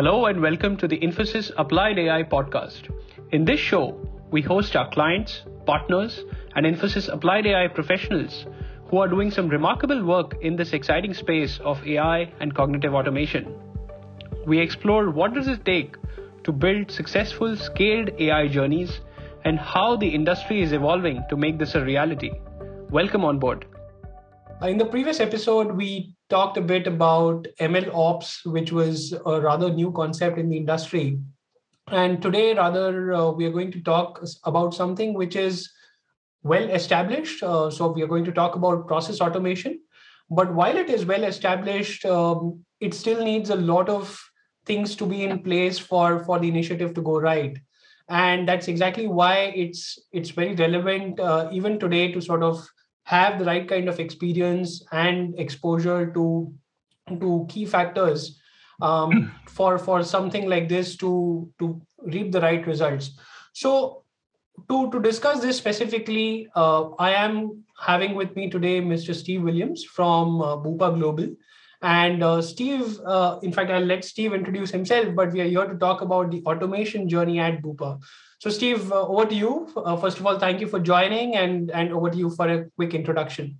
Hello and welcome to the Infosys Applied AI podcast. In this show, we host our clients, partners, and Infosys Applied AI professionals who are doing some remarkable work in this exciting space of AI and cognitive automation. We explore what does it take to build successful scaled AI journeys and how the industry is evolving to make this a reality. Welcome on board. Uh, in the previous episode, we talked a bit about ML ops, which was a rather new concept in the industry. And today, rather, uh, we are going to talk about something which is well established. Uh, so, we are going to talk about process automation. But while it is well established, um, it still needs a lot of things to be in place for, for the initiative to go right. And that's exactly why it's it's very relevant uh, even today to sort of have the right kind of experience and exposure to to key factors um, for for something like this to to reap the right results. So to to discuss this specifically uh, i am having with me today mr steve williams from uh, bupa global and uh, steve uh, in fact i'll let steve introduce himself but we are here to talk about the automation journey at bupa so, Steve, uh, over to you. Uh, first of all, thank you for joining, and and over to you for a quick introduction.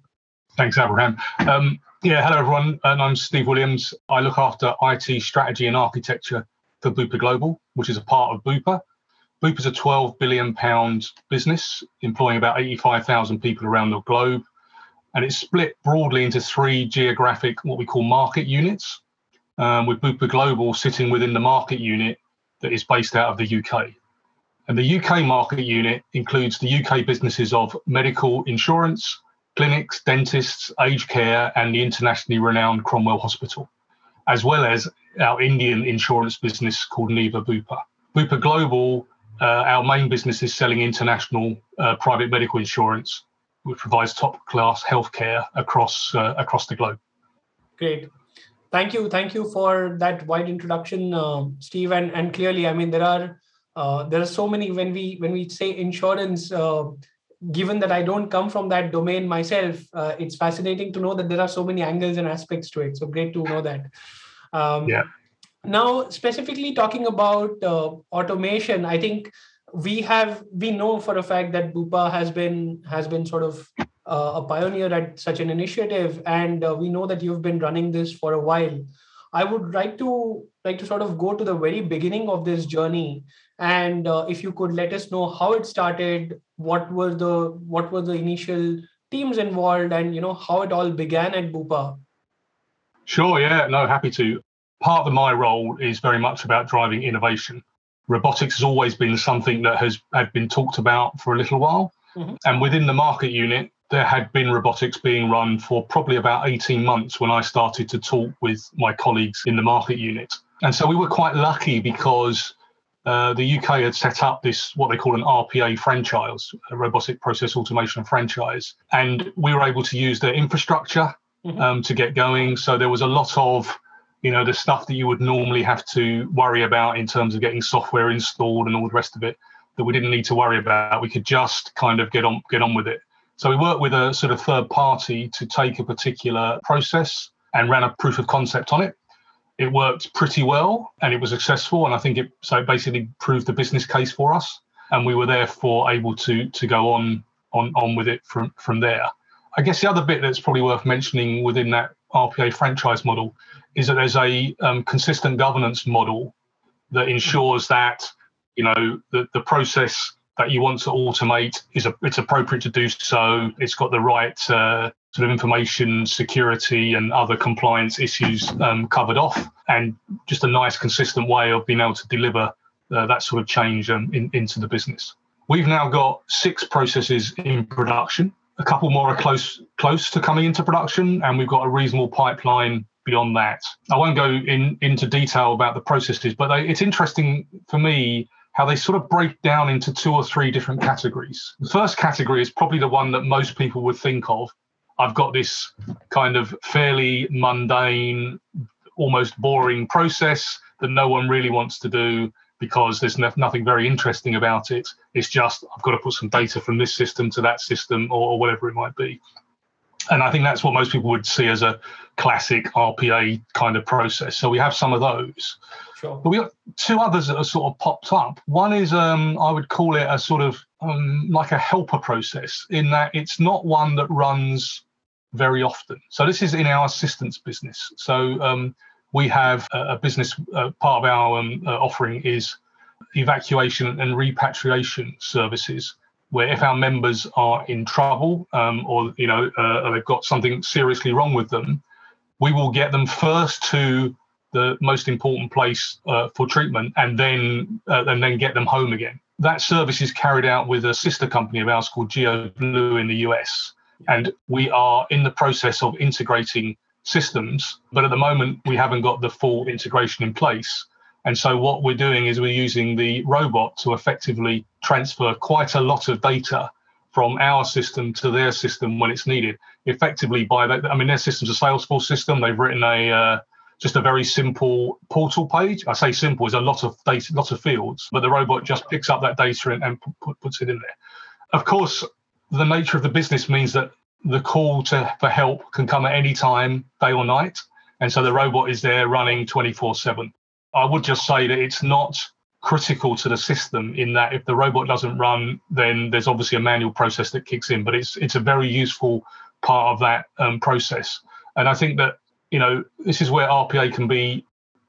Thanks, Abraham. Um, yeah, hello everyone, and I'm Steve Williams. I look after IT strategy and architecture for Bupa Global, which is a part of Bupa. Bupa is a 12 billion pound business employing about 85,000 people around the globe, and it's split broadly into three geographic, what we call market units. Um, with Bupa Global sitting within the market unit that is based out of the UK. And the UK market unit includes the UK businesses of medical insurance, clinics, dentists, aged care, and the internationally renowned Cromwell Hospital, as well as our Indian insurance business called Niva Bupa. Bupa Global, uh, our main business is selling international uh, private medical insurance, which provides top class healthcare across uh, across the globe. Great. Thank you. Thank you for that wide introduction, uh, Steve. And, and clearly, I mean, there are uh, there are so many when we when we say insurance uh, given that i don't come from that domain myself uh, it's fascinating to know that there are so many angles and aspects to it so great to know that um, yeah now specifically talking about uh, automation i think we have we know for a fact that bupa has been has been sort of uh, a pioneer at such an initiative and uh, we know that you've been running this for a while. I would like to like to sort of go to the very beginning of this journey and uh, if you could let us know how it started what were the what were the initial teams involved and you know how it all began at bupa. Sure yeah no happy to. Part of my role is very much about driving innovation robotics has always been something that has had been talked about for a little while mm-hmm. and within the market unit there had been robotics being run for probably about 18 months when i started to talk with my colleagues in the market unit and so we were quite lucky because uh, the UK had set up this what they call an RPA franchise, a robotic process automation franchise, and we were able to use their infrastructure mm-hmm. um, to get going. So there was a lot of you know the stuff that you would normally have to worry about in terms of getting software installed and all the rest of it that we didn't need to worry about. We could just kind of get on get on with it. So we worked with a sort of third party to take a particular process and ran a proof of concept on it it worked pretty well and it was successful and i think it so it basically proved the business case for us and we were therefore able to to go on on on with it from from there i guess the other bit that's probably worth mentioning within that rpa franchise model is that there's a um, consistent governance model that ensures that you know the, the process that you want to automate is a, it's appropriate to do so it's got the right uh, sort of information security and other compliance issues um, covered off, and just a nice, consistent way of being able to deliver uh, that sort of change um, in, into the business. We've now got six processes in production. A couple more are close close to coming into production, and we've got a reasonable pipeline beyond that. I won't go in into detail about the processes, but they, it's interesting for me how they sort of break down into two or three different categories. The first category is probably the one that most people would think of, I've got this kind of fairly mundane, almost boring process that no one really wants to do because there's nothing very interesting about it. It's just I've got to put some data from this system to that system or, whatever it might be. And I think that's what most people would see as a classic RPA kind of process. So we have some of those. Sure. But we got two others that are sort of popped up. One is um, I would call it a sort of um, like a helper process in that it's not one that runs very often. So this is in our assistance business. So um, we have a, business uh, part of our um, uh, offering is evacuation and repatriation services where if our members are in trouble um, or you know uh, they've got something seriously wrong with them, we will get them first to the most important place uh, for treatment and then uh, and then get them home again. That service is carried out with a sister company of ours called GeoBlue in the US, and we are in the process of integrating systems, but at the moment we haven't got the full integration in place. And so what we're doing is we're using the robot to effectively transfer quite a lot of data from our system to their system when it's needed. Effectively, by that, I mean, their system's a Salesforce system. They've written a uh, just a very simple portal page. I say simple; is a lot of data, lots of fields, but the robot just picks up that data and, and put, puts it in there. Of course, the nature of the business means that the call to for help can come at any time, day or night, and so the robot is there running 24/7. I would just say that it's not critical to the system in that if the robot doesn't run, then there's obviously a manual process that kicks in. But it's it's a very useful part of that um, process. And I think that you know this is where RPA can be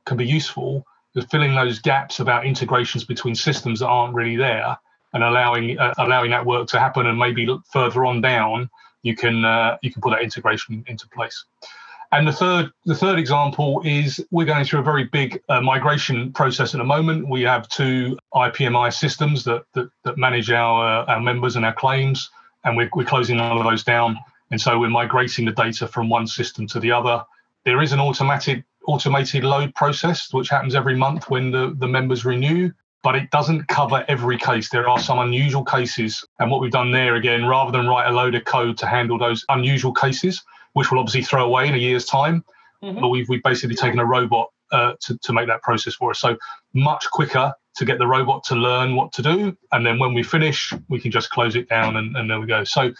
can be useful, is filling those gaps about integrations between systems that aren't really there, and allowing uh, allowing that work to happen. And maybe look further on down, you can uh, you can put that integration into place. And the third, the third example is we're going through a very big uh, migration process at the moment. We have two IPMI systems that that, that manage our uh, our members and our claims, and we're, we're closing all of those down. And so we're migrating the data from one system to the other. There is an automated automated load process which happens every month when the, the members renew, but it doesn't cover every case. There are some unusual cases. And what we've done there again, rather than write a load of code to handle those unusual cases, which we'll obviously throw away in a year's time. Mm-hmm. But we've, we've basically taken a robot uh, to, to make that process for us. So much quicker to get the robot to learn what to do. And then when we finish, we can just close it down and, and there we go. So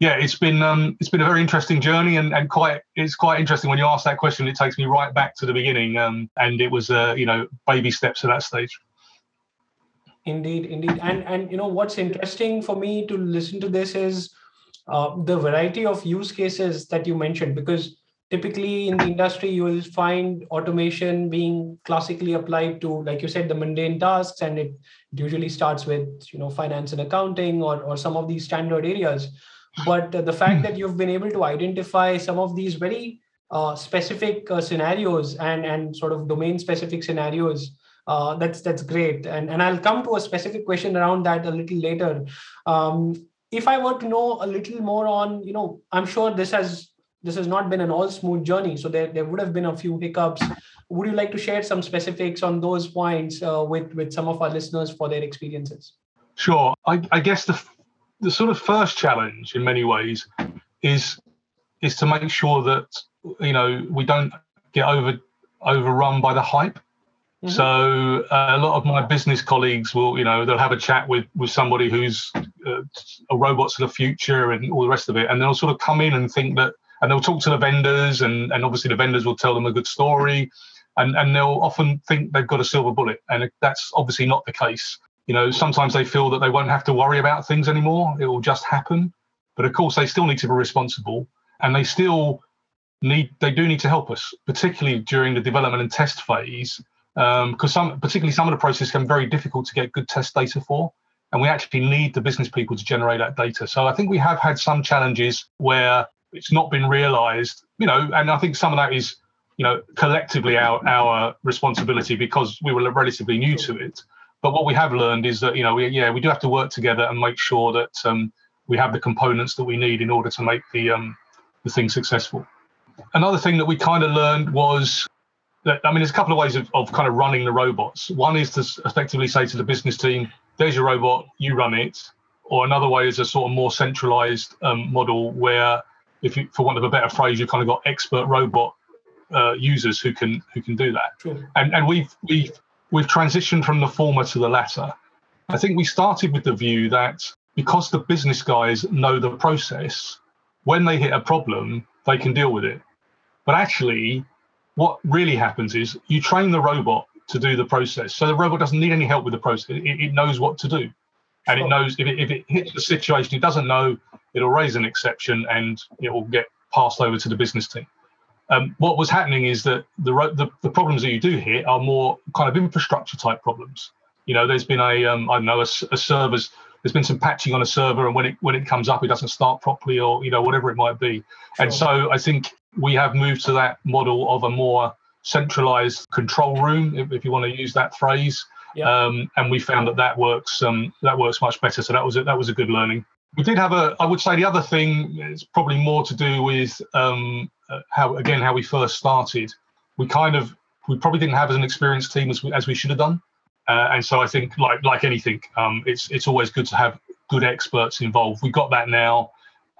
yeah, it's been um, it's been a very interesting journey and, and quite it's quite interesting when you ask that question. It takes me right back to the beginning, um, and it was uh, you know baby steps at that stage. Indeed, indeed, and and you know what's interesting for me to listen to this is uh, the variety of use cases that you mentioned because typically in the industry you will find automation being classically applied to like you said the mundane tasks and it usually starts with you know finance and accounting or, or some of these standard areas. But the fact that you've been able to identify some of these very uh, specific uh, scenarios and and sort of domain specific scenarios uh, that's that's great and and i'll come to a specific question around that a little later um, if I were to know a little more on, you know, I'm sure this has this has not been an all smooth journey. So there, there would have been a few hiccups. Would you like to share some specifics on those points uh, with with some of our listeners for their experiences? Sure. I, I guess the the sort of first challenge in many ways is is to make sure that you know we don't get over overrun by the hype Mm-hmm. So uh, a lot of my business colleagues will, you know, they'll have a chat with with somebody who's uh, a robots of the future and all the rest of it, and they'll sort of come in and think that, and they'll talk to the vendors, and and obviously the vendors will tell them a good story, and and they'll often think they've got a silver bullet, and that's obviously not the case. You know, sometimes they feel that they won't have to worry about things anymore; it will just happen. But of course, they still need to be responsible, and they still need they do need to help us, particularly during the development and test phase because um, some, particularly some of the processes can be very difficult to get good test data for, and we actually need the business people to generate that data. So I think we have had some challenges where it's not been realised, you know, and I think some of that is, you know, collectively our our responsibility because we were relatively new to it. But what we have learned is that you know, we, yeah, we do have to work together and make sure that um, we have the components that we need in order to make the um, the thing successful. Another thing that we kind of learned was I mean, there's a couple of ways of, of kind of running the robots. One is to effectively say to the business team, there's your robot, you run it. Or another way is a sort of more centralized um, model where, if you, for want of a better phrase, you've kind of got expert robot uh, users who can who can do that. Sure. And and we've we've we've transitioned from the former to the latter. I think we started with the view that because the business guys know the process, when they hit a problem, they can deal with it. But actually, what really happens is you train the robot to do the process. So the robot doesn't need any help with the process. It, it knows what to do. And sure. it knows if it, if it hits the situation it doesn't know, it'll raise an exception and it will get passed over to the business team. Um, what was happening is that the, the, the problems that you do hit are more kind of infrastructure type problems. You know, there's been a um, I don't know a, a server's there's been some patching on a server, and when it when it comes up, it doesn't start properly, or you know whatever it might be. Sure. And so I think we have moved to that model of a more centralized control room, if, if you want to use that phrase. Yeah. Um, and we found that that works um, that works much better. So that was a, that was a good learning. We did have a. I would say the other thing is probably more to do with um, uh, how again how we first started. We kind of we probably didn't have as an experienced team as we, as we should have done. Uh, and so I think like like anything, um, it's it's always good to have good experts involved. We've got that now,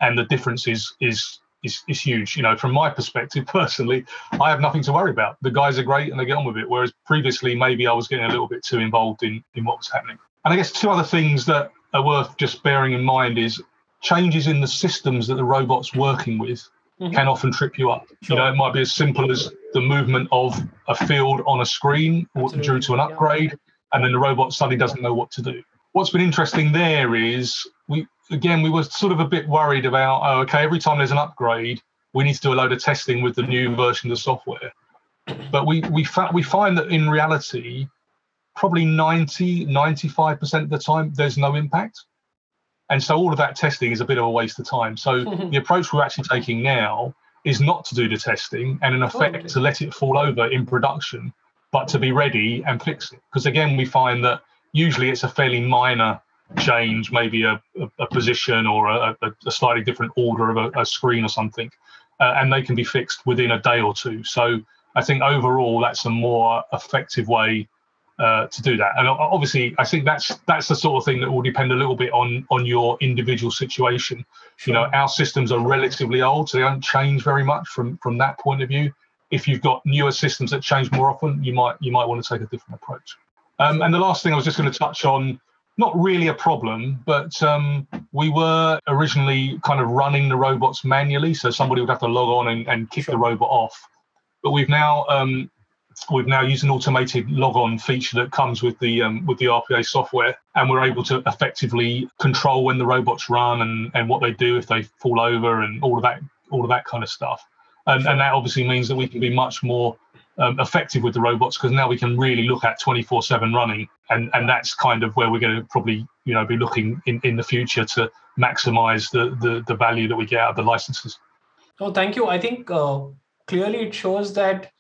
and the difference is is is, is huge. You know, from my perspective personally, I have nothing to worry about. The guys are great and they get on with it. Whereas previously, maybe I was getting a little bit too involved in, in what was happening. And I guess two other things that are worth just bearing in mind is changes in the systems that the robot's working with mm-hmm. can often trip you up. Sure. You know, it might be as simple as the movement of a field on a screen Absolutely. due to an upgrade. And then the robot suddenly doesn't know what to do. What's been interesting there is we again, we were sort of a bit worried about, oh, okay, every time there's an upgrade, we need to do a load of testing with the new version of the software. But we we fa- we find that in reality, probably 90, 95% of the time, there's no impact. And so all of that testing is a bit of a waste of time. So the approach we're actually taking now is not to do the testing and in effect oh, to let it fall over in production, but to be ready and fix it. Because again, we find that usually it's a fairly minor change, maybe a, a, a position or a, a, slightly different order of a, screen or something, uh, and they can be fixed within a day or two. So I think overall that's a more effective way uh, to do that. And obviously, I think that's that's the sort of thing that will depend a little bit on on your individual situation. Sure. You know, our systems are relatively old, so they don't change very much from from that point of view. If you've got newer systems that change more often, you might you might want to take a different approach. Um, and the last thing I was just going to touch on not really a problem, but um, we were originally kind of running the robots manually, so somebody would have to log on and, and kick sure. the robot off. But we've now um, we've now used an automated log on feature that comes with the um, with the RPA software, and we're able to effectively control when the robots run and, and what they do if they fall over and all of that all of that kind of stuff. And, and that obviously means that we can be much more um, effective with the robots because now we can really look at 24 7 running. And and that's kind of where we're going to probably you know be looking in in the future to maximize the the, the value that we get out of the licenses. Oh thank you. I think uh, clearly it shows that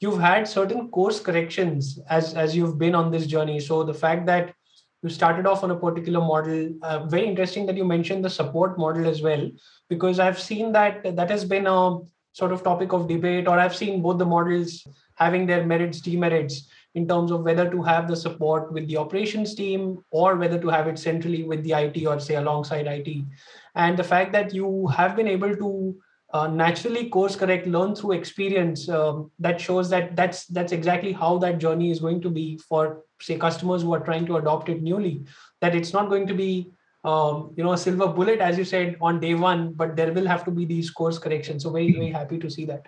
you've had certain course corrections as as you've been on this journey. So the fact that you started off on a particular model uh, very interesting that you mentioned the support model as well because i've seen that that has been a sort of topic of debate or i've seen both the models having their merits, demerits in terms of whether to have the support with the operations team or whether to have it centrally with the IT or say alongside IT. And the fact that you have been able to uh, naturally course correct, learn through experience, um, that shows that that's that's exactly how that journey is going to be for say customers who are trying to adopt it newly. That it's not going to be um, you know a silver bullet as you said on day one, but there will have to be these course corrections. So very very happy to see that.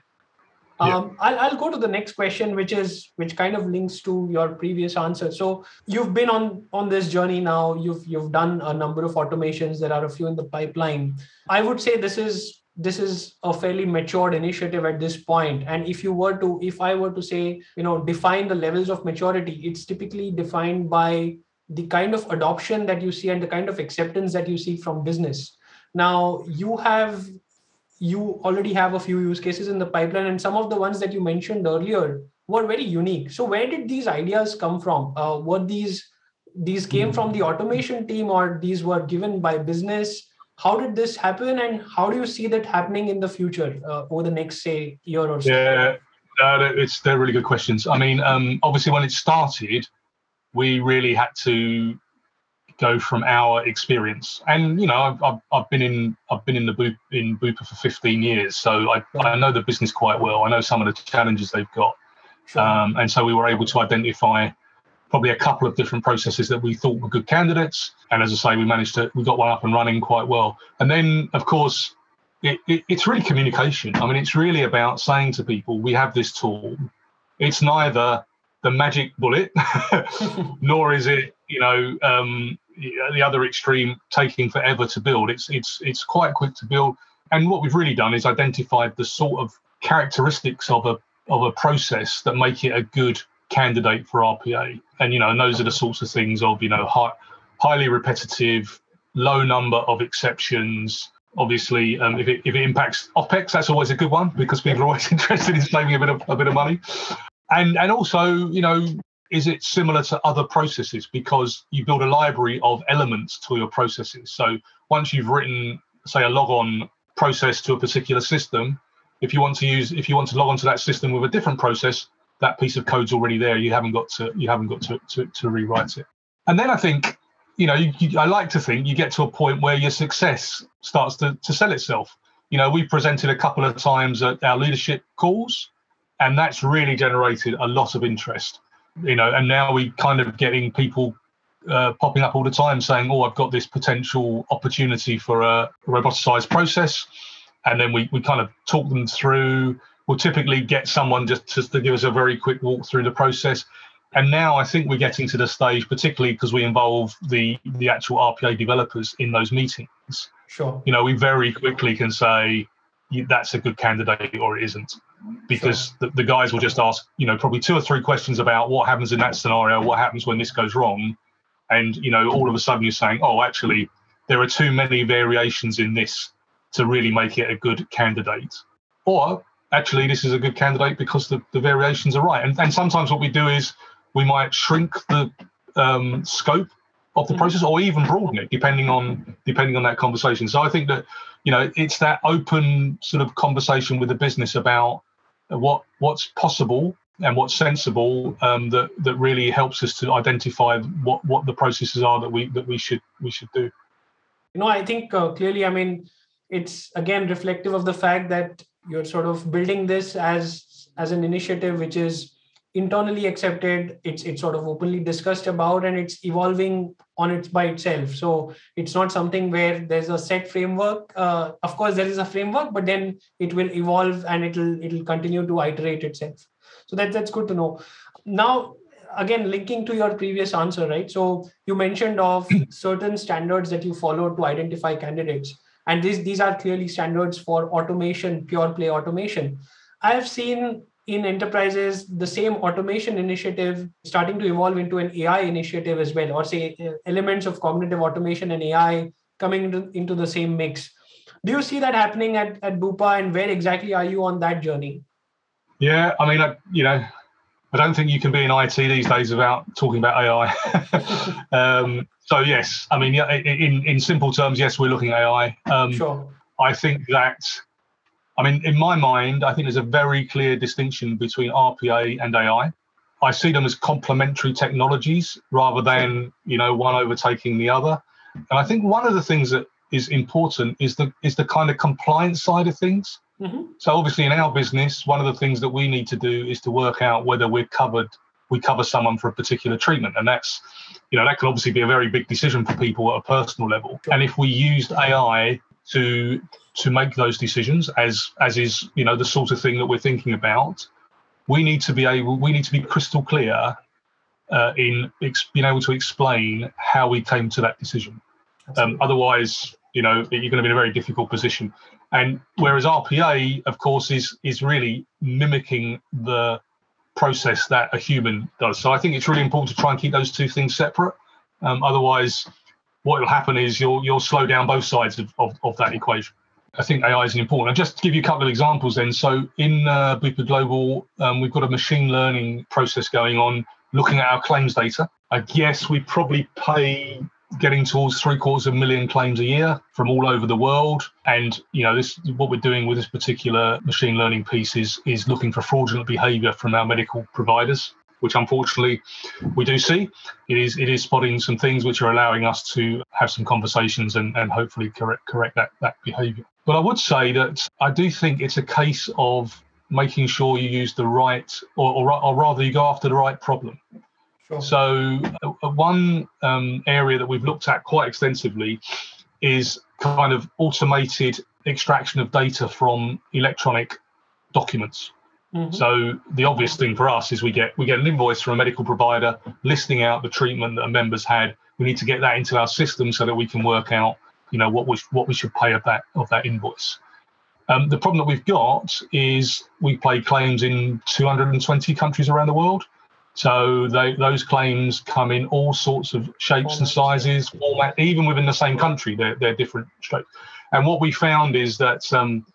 Yeah. Um, I'll, I'll go to the next question, which is which kind of links to your previous answer. So you've been on on this journey now. You've you've done a number of automations. There are a few in the pipeline. I would say this is this is a fairly matured initiative at this point and if you were to if i were to say you know define the levels of maturity it's typically defined by the kind of adoption that you see and the kind of acceptance that you see from business. Now you have you already have a few use cases in the pipeline and some of the ones that you mentioned earlier were very unique. So where did these ideas come from? Uh, were these these came from the automation team or these were given by business? How did this happen and how do you see that happening in the future uh, over the next say year or so? Yeah uh, it's they're really good questions. I mean um, obviously when it started we really had to go from our experience. And you know, I've, I've, I've been in I've been in the Boop, in Bupa for 15 years, so I, I know the business quite well. I know some of the challenges they've got, um, and so we were able to identify probably a couple of different processes that we thought were good candidates. And as I say, we managed to we got one up and running quite well. And then, of course, it, it, it's really communication. I mean, it's really about saying to people, we have this tool. It's neither the magic bullet, nor is it, you know, um, the other extreme taking forever to build. It's it's it's quite quick to build. And what we've really done is identified the sort of characteristics of a of a process that make it a good candidate for RPA. And you know, and those are the sorts of things of you know high, highly repetitive, low number of exceptions. Obviously, um, if it if it impacts OPEX, that's always a good one because people are always interested in saving a bit of a bit of money. And and also, you know, is it similar to other processes because you build a library of elements to your processes. So once you've written, say, a logon process to a particular system, if you want to use if you want to log onto that system with a different process, that piece of code's already there. You haven't got to you haven't got to to, to rewrite it. And then I think, you know, you, you, I like to think you get to a point where your success starts to, to sell itself. You know, we presented a couple of times at our leadership calls, and that's really generated a lot of interest. You know, and now we kind of getting people uh, popping up all the time saying, "Oh, I've got this potential opportunity for a roboticized process," and then we we kind of talk them through we'll typically get someone just, just to give us a very quick walk through the process. And now I think we're getting to the stage, particularly because we involve the the actual RPA developers in those meetings. Sure. You know, we very quickly can say that's a good candidate or it isn't, because sure. the, the guys will just ask, you know, probably two or three questions about what happens in that scenario, what happens when this goes wrong, and you know, all of a sudden you're saying, oh, actually, there are too many variations in this to really make it a good candidate. Or actually this is a good candidate because the, the variations are right. And, and sometimes what we do is we might shrink the um, scope of the mm. process or even broaden it depending on depending on that conversation. So I think that you know it's that open sort of conversation with the business about what what's possible and what's sensible um, that that really helps us to identify what what the processes are that we that we should we should do. You know, I think uh, clearly. I mean, it's again reflective of the fact that you're sort of building this as as an initiative which is internally accepted it's it's sort of openly discussed about and it's evolving on its by itself. So it's not something where there's a set framework. Uh, of course there is a framework but then it will evolve and it'll it'll continue to iterate itself. So that that's good to know. Now again linking to your previous answer right? So you mentioned of certain standards that you follow to identify candidates. And these these are clearly standards for automation pure play automation. I have seen in enterprises the same automation initiative starting to evolve into an ai initiative as well or say uh, elements of cognitive automation and ai coming into, into the same mix do you see that happening at, at bupa and where exactly are you on that journey yeah i mean I, you know I don't think you can be in IT these days without talking about AI. um, so yes, I mean, in in simple terms, yes, we're looking at AI. Um, sure. I think that, I mean, in my mind, I think there's a very clear distinction between RPA and AI. I see them as complementary technologies rather than you know one overtaking the other. And I think one of the things that is important is the is the kind of compliance side of things. Mm-hmm. So obviously, in our business, one of the things that we need to do is to work out whether we're covered we cover someone for a particular treatment and that's you know that can obviously be a very big decision for people at a personal level and if we used ai to to make those decisions as as is you know the sort of thing that we're thinking about we need to be able we need to be crystal clear uh, in ex- being able to explain how we came to that decision um, otherwise you know you're going to be in a very difficult position and whereas rpa of course is is really mimicking the process that a human does. So I think it's really important to try and keep those two things separate. Um, otherwise, what will happen is you'll you'll slow down both sides of, of, of, that equation. I think AI is important. And just to give you a couple of examples, then. So in uh, Bupa Global, um, we've got a machine learning process going on, looking at our claims data. I guess we probably pay getting towards three quarters of a million claims a year from all over the world. And you know, this what we're doing with this particular machine learning piece is is looking for fraudulent behaviour from our medical providers, which unfortunately we do see. It is it is spotting some things which are allowing us to have some conversations and, and hopefully correct correct that that behaviour. But I would say that I do think it's a case of making sure you use the right or, or, or rather you go after the right problem Sure. So, uh, one um, area that we've looked at quite extensively is kind of automated extraction of data from electronic documents. Mm-hmm. So the obvious thing for us is we get we get an invoice from a medical provider listing out the treatment that a member's had. We need to get that into our system so that we can work out, you know, what we what we should pay of that of that invoice. Um, the problem that we've got is we pay claims in 220 countries around the world. So they, those claims come in all sorts of shapes and sizes, format, even within the same country, they're, they're different straight. And what we found is that um,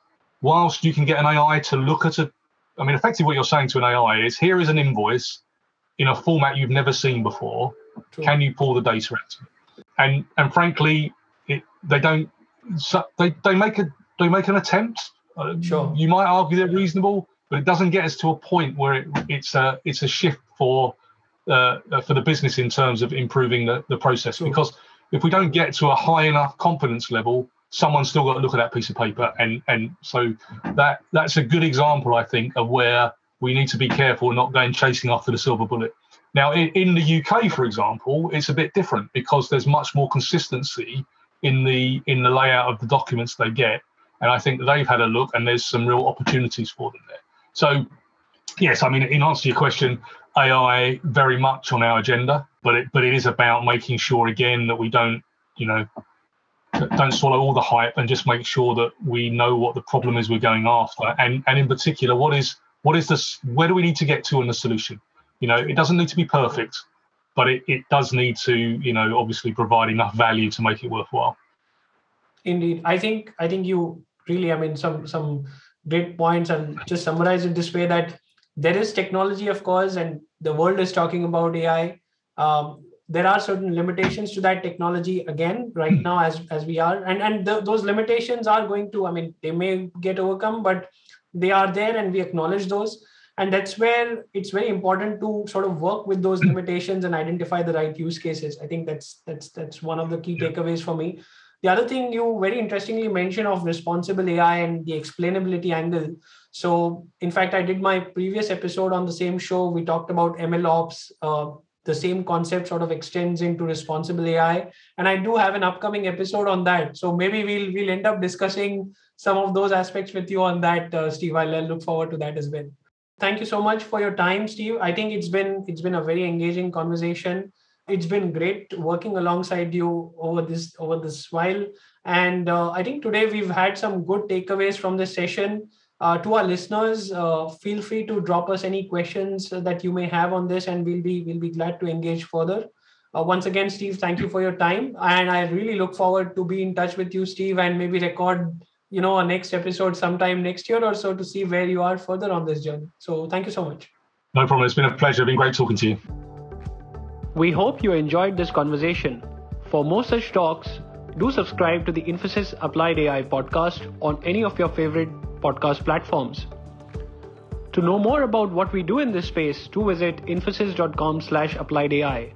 whilst you can get an AI to look at a, I mean, effectively what you're saying to an AI is here is an invoice in a format you've never seen before. True. Can you pull the data out? And and frankly, it, they don't. So they they make a they make an attempt. Uh, sure. You might argue they're reasonable, but it doesn't get us to a point where it, it's a it's a shift for uh, uh, for the business in terms of improving the, the process. Sure. Because if we don't get to a high enough confidence level, someone's still got to look at that piece of paper, and and so that that's a good example, I think, of where we need to be careful not going chasing after the silver bullet. Now, in, in the UK, for example, it's a bit different because there's much more consistency in the in the layout of the documents they get and I think they've had a look, and there's some real opportunities for them there. So, yes, I mean, in answer to your question, AI very much on our agenda, but it but it is about making sure again that we don't, you know, don't swallow all the hype and just make sure that we know what the problem is we're going after, and and in particular, what is what is this? Where do we need to get to in the solution? You know, it doesn't need to be perfect, but it, it does need to, you know, obviously provide enough value to make it worthwhile. Indeed, I think I think you really, I mean, some some great points, and just summarize it this way: that there is technology, of course, and the world is talking about AI. Um, there are certain limitations to that technology again right hmm. now as as we are and and the, those limitations are going to i mean they may get overcome but they are there and we acknowledge those and that's where it's very important to sort of work with those hmm. limitations and identify the right use cases i think that's that's that's one of the key takeaways for me the other thing you very interestingly mentioned of responsible AI and the explainability angle. So, in fact, I did my previous episode on the same show. We talked about ML ops. Uh, the same concept sort of extends into responsible AI, and I do have an upcoming episode on that. So maybe we'll we'll end up discussing some of those aspects with you on that, uh, Steve. I'll, I'll look forward to that as well. Thank you so much for your time, Steve. I think it's been it's been a very engaging conversation it's been great working alongside you over this over this while and uh, i think today we've had some good takeaways from this session uh, to our listeners uh, feel free to drop us any questions that you may have on this and we'll be we'll be glad to engage further. Uh, once again steve thank you for your time and i really look forward to be in touch with you steve and maybe record you know a next episode sometime next year or so to see where you are further on this journey. So thank you so much. No problem. It's been a pleasure. It's been great talking to you. We hope you enjoyed this conversation. For more such talks, do subscribe to the Infosys Applied AI podcast on any of your favorite podcast platforms. To know more about what we do in this space, do visit infosys.com slash applied AI.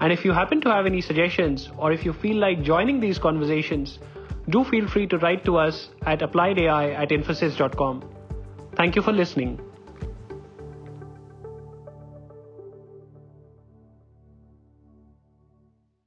And if you happen to have any suggestions or if you feel like joining these conversations, do feel free to write to us at appliedai at infosys.com. Thank you for listening.